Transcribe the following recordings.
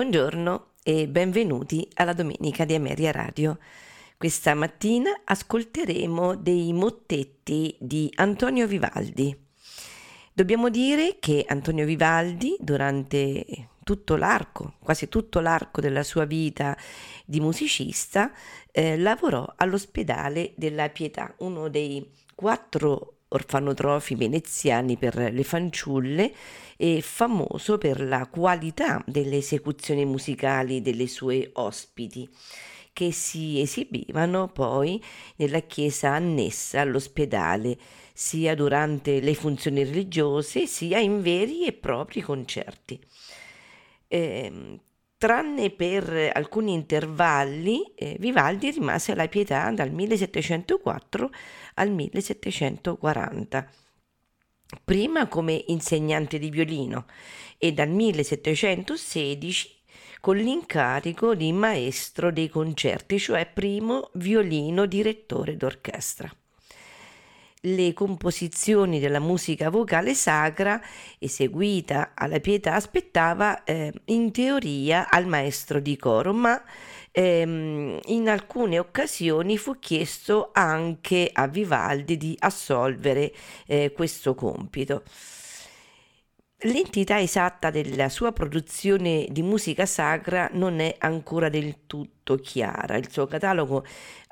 Buongiorno e benvenuti alla Domenica di Ameria Radio. Questa mattina ascolteremo dei mottetti di Antonio Vivaldi. Dobbiamo dire che Antonio Vivaldi, durante tutto l'arco, quasi tutto l'arco della sua vita di musicista, eh, lavorò all'ospedale della Pietà, uno dei quattro orfanotrofi veneziani per le fanciulle e famoso per la qualità delle esecuzioni musicali delle sue ospiti che si esibivano poi nella chiesa annessa all'ospedale, sia durante le funzioni religiose sia in veri e propri concerti. Eh, tranne per alcuni intervalli, eh, Vivaldi rimase alla Pietà dal 1704 al 1740 prima come insegnante di violino e dal 1716 con l'incarico di maestro dei concerti, cioè primo violino direttore d'orchestra le composizioni della musica vocale sacra eseguita alla pietà aspettava eh, in teoria al maestro di coro, ma ehm, in alcune occasioni fu chiesto anche a Vivaldi di assolvere eh, questo compito. L'entità esatta della sua produzione di musica sacra non è ancora del tutto chiara. Il suo catalogo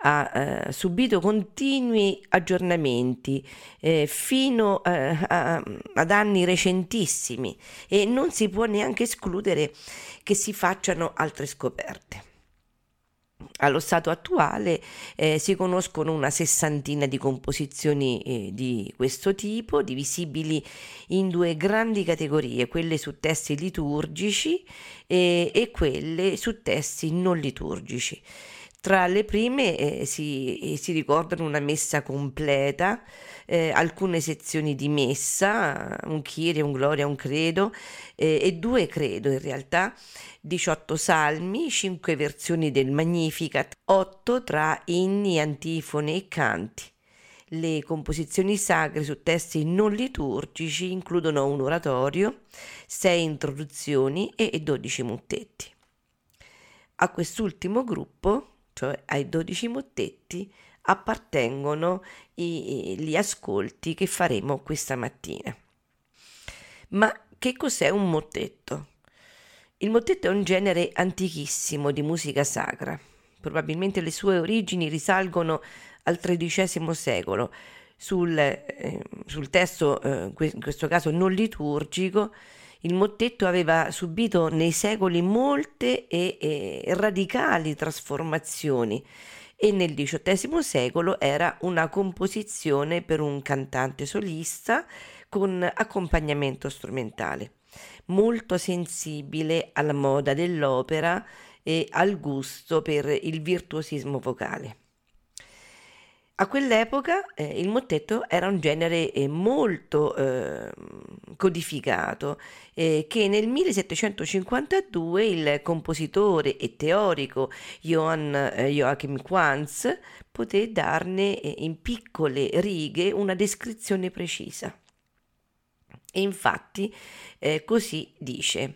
ha eh, subito continui aggiornamenti eh, fino eh, a, ad anni recentissimi e non si può neanche escludere che si facciano altre scoperte. Allo stato attuale eh, si conoscono una sessantina di composizioni eh, di questo tipo, divisibili in due grandi categorie, quelle su testi liturgici eh, e quelle su testi non liturgici. Tra le prime eh, si, si, ricordano una messa completa, eh, alcune sezioni di messa, un Kyrie, un Gloria, un Credo eh, e due Credo in realtà, 18 salmi, 5 versioni del Magnificat, 8 tra inni, antifone e canti. Le composizioni sacre su testi non liturgici includono un oratorio, 6 introduzioni e 12 mottetti. A quest'ultimo gruppo cioè ai 12 mottetti, appartengono i, gli ascolti che faremo questa mattina. Ma che cos'è un mottetto? Il mottetto è un genere antichissimo di musica sacra. Probabilmente le sue origini risalgono al XIII secolo. Sul, eh, sul testo, eh, in questo caso non liturgico, il mottetto aveva subito nei secoli molte e, e radicali trasformazioni e nel XVIII secolo era una composizione per un cantante solista con accompagnamento strumentale, molto sensibile alla moda dell'opera e al gusto per il virtuosismo vocale. A quell'epoca eh, il mottetto era un genere eh, molto eh, codificato che nel 1752 il compositore e teorico Johann eh, Joachim Quanz poté darne eh, in piccole righe una descrizione precisa. E infatti così dice.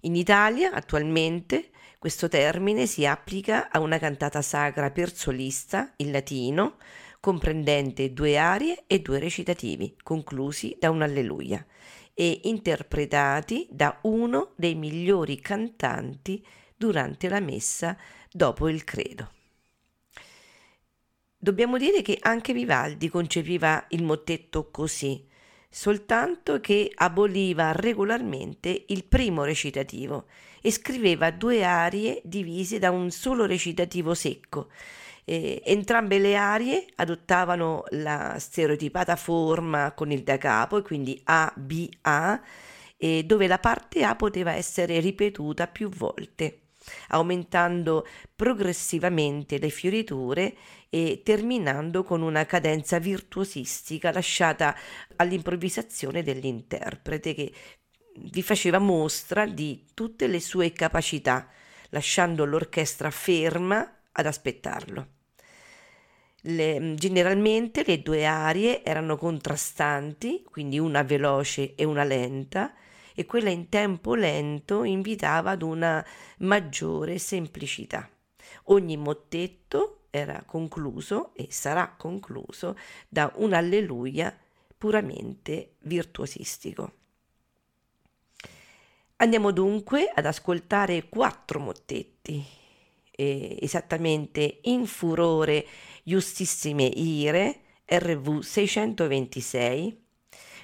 In Italia attualmente questo termine si applica a una cantata sacra per solista in latino comprendente due arie e due recitativi, conclusi da un Alleluia e interpretati da uno dei migliori cantanti durante la messa dopo il credo. Dobbiamo dire che anche Vivaldi concepiva il mottetto così, soltanto che aboliva regolarmente il primo recitativo e scriveva due arie divise da un solo recitativo secco. Eh, entrambe le arie adottavano la stereotipata forma con il da capo, e quindi A, B, A, eh, dove la parte A poteva essere ripetuta più volte aumentando progressivamente le fioriture e terminando con una cadenza virtuosistica lasciata all'improvvisazione dell'interprete che vi faceva mostra di tutte le sue capacità, lasciando l'orchestra ferma ad aspettarlo. Le, generalmente le due arie erano contrastanti, quindi una veloce e una lenta, e quella in tempo lento invitava ad una maggiore semplicità. Ogni mottetto era concluso e sarà concluso da un alleluia puramente virtuosistico. Andiamo dunque ad ascoltare quattro mottetti, eh, esattamente In furore giustissime ire, RV 626,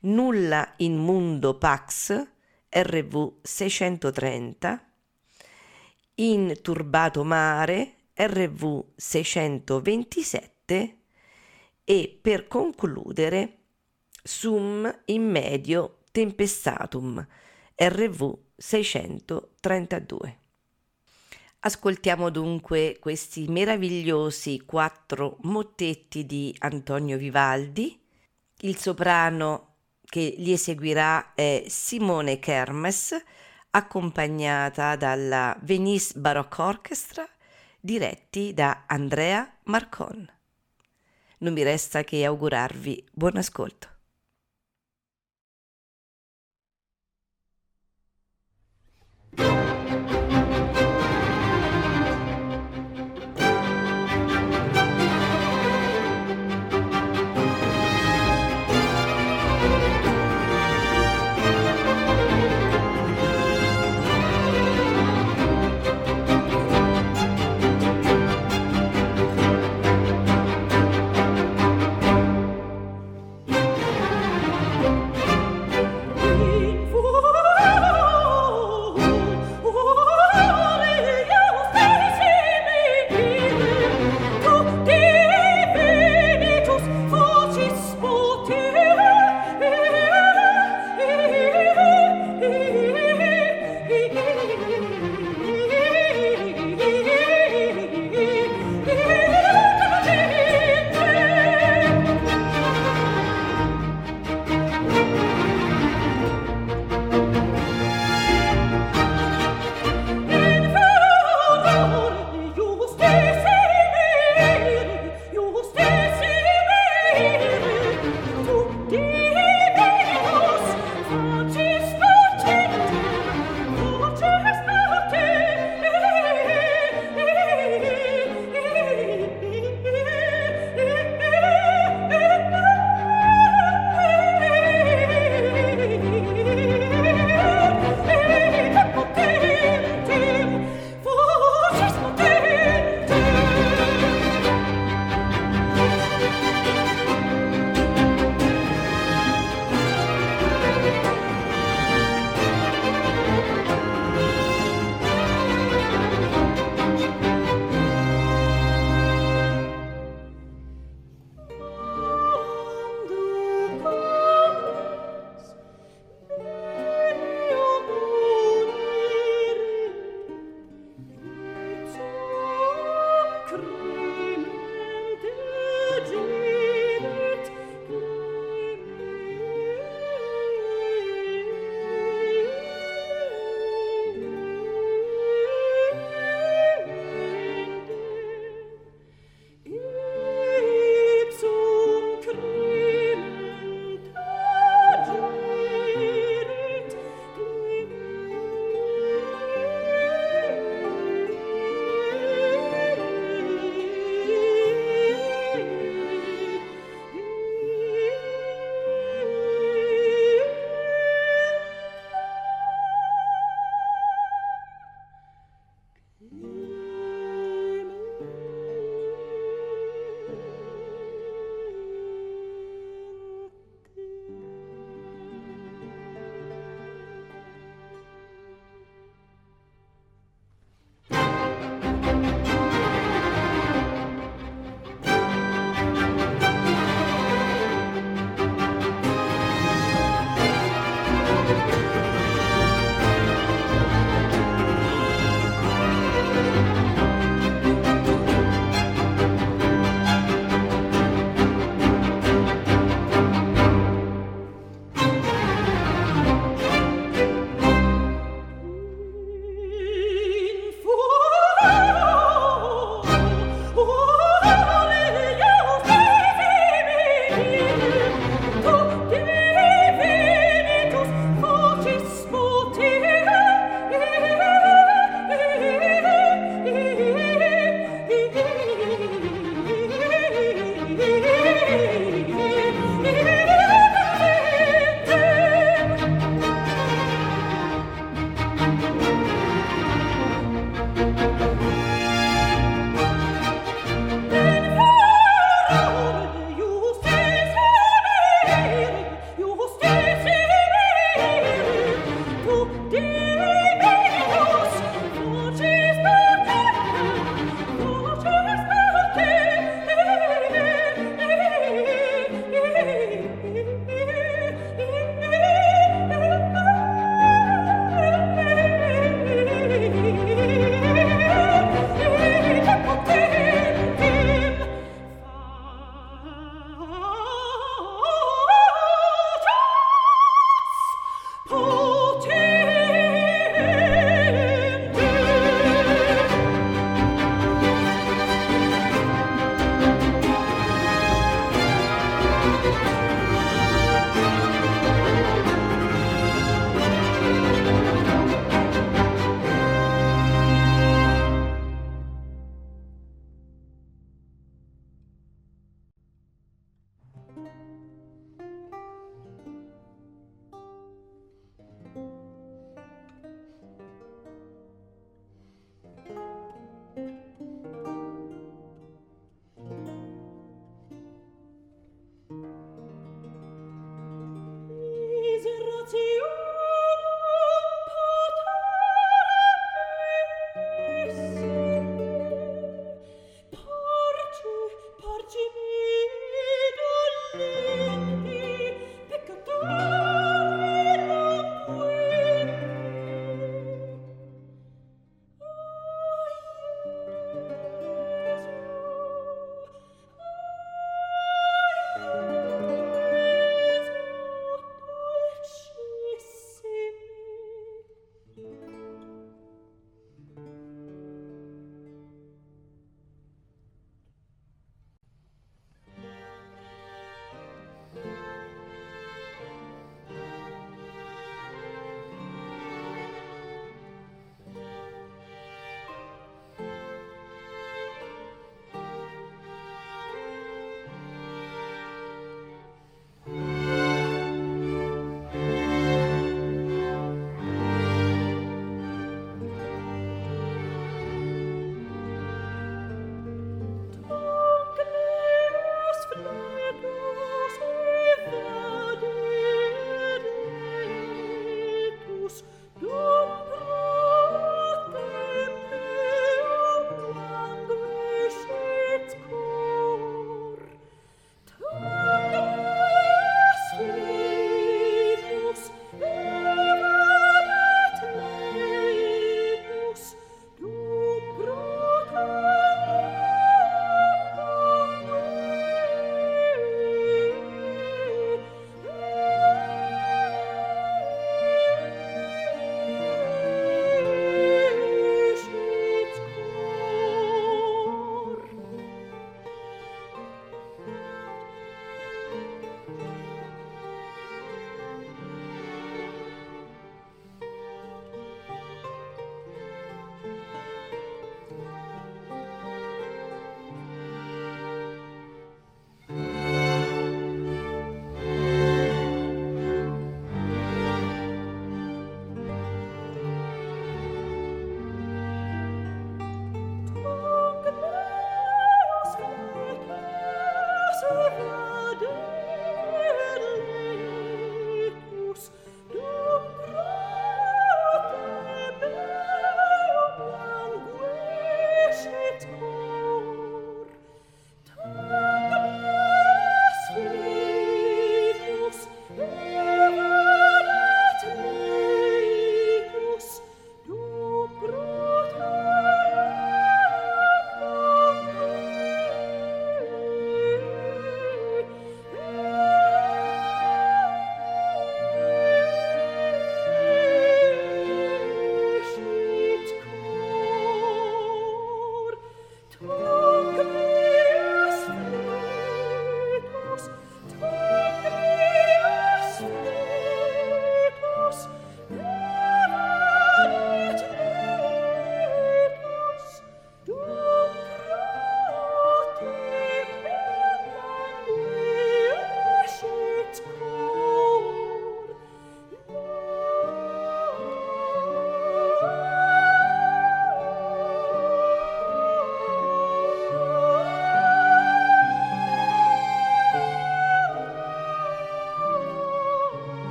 Nulla in mundo pax, RV 630, In turbato mare, RV 627 e per concludere Sum in medio tempestatum RV 632. Ascoltiamo dunque questi meravigliosi quattro mottetti di Antonio Vivaldi. Il soprano che li eseguirà è Simone Kermes, accompagnata dalla Venice Baroque Orchestra diretti da Andrea Marcon. Non mi resta che augurarvi buon ascolto. you.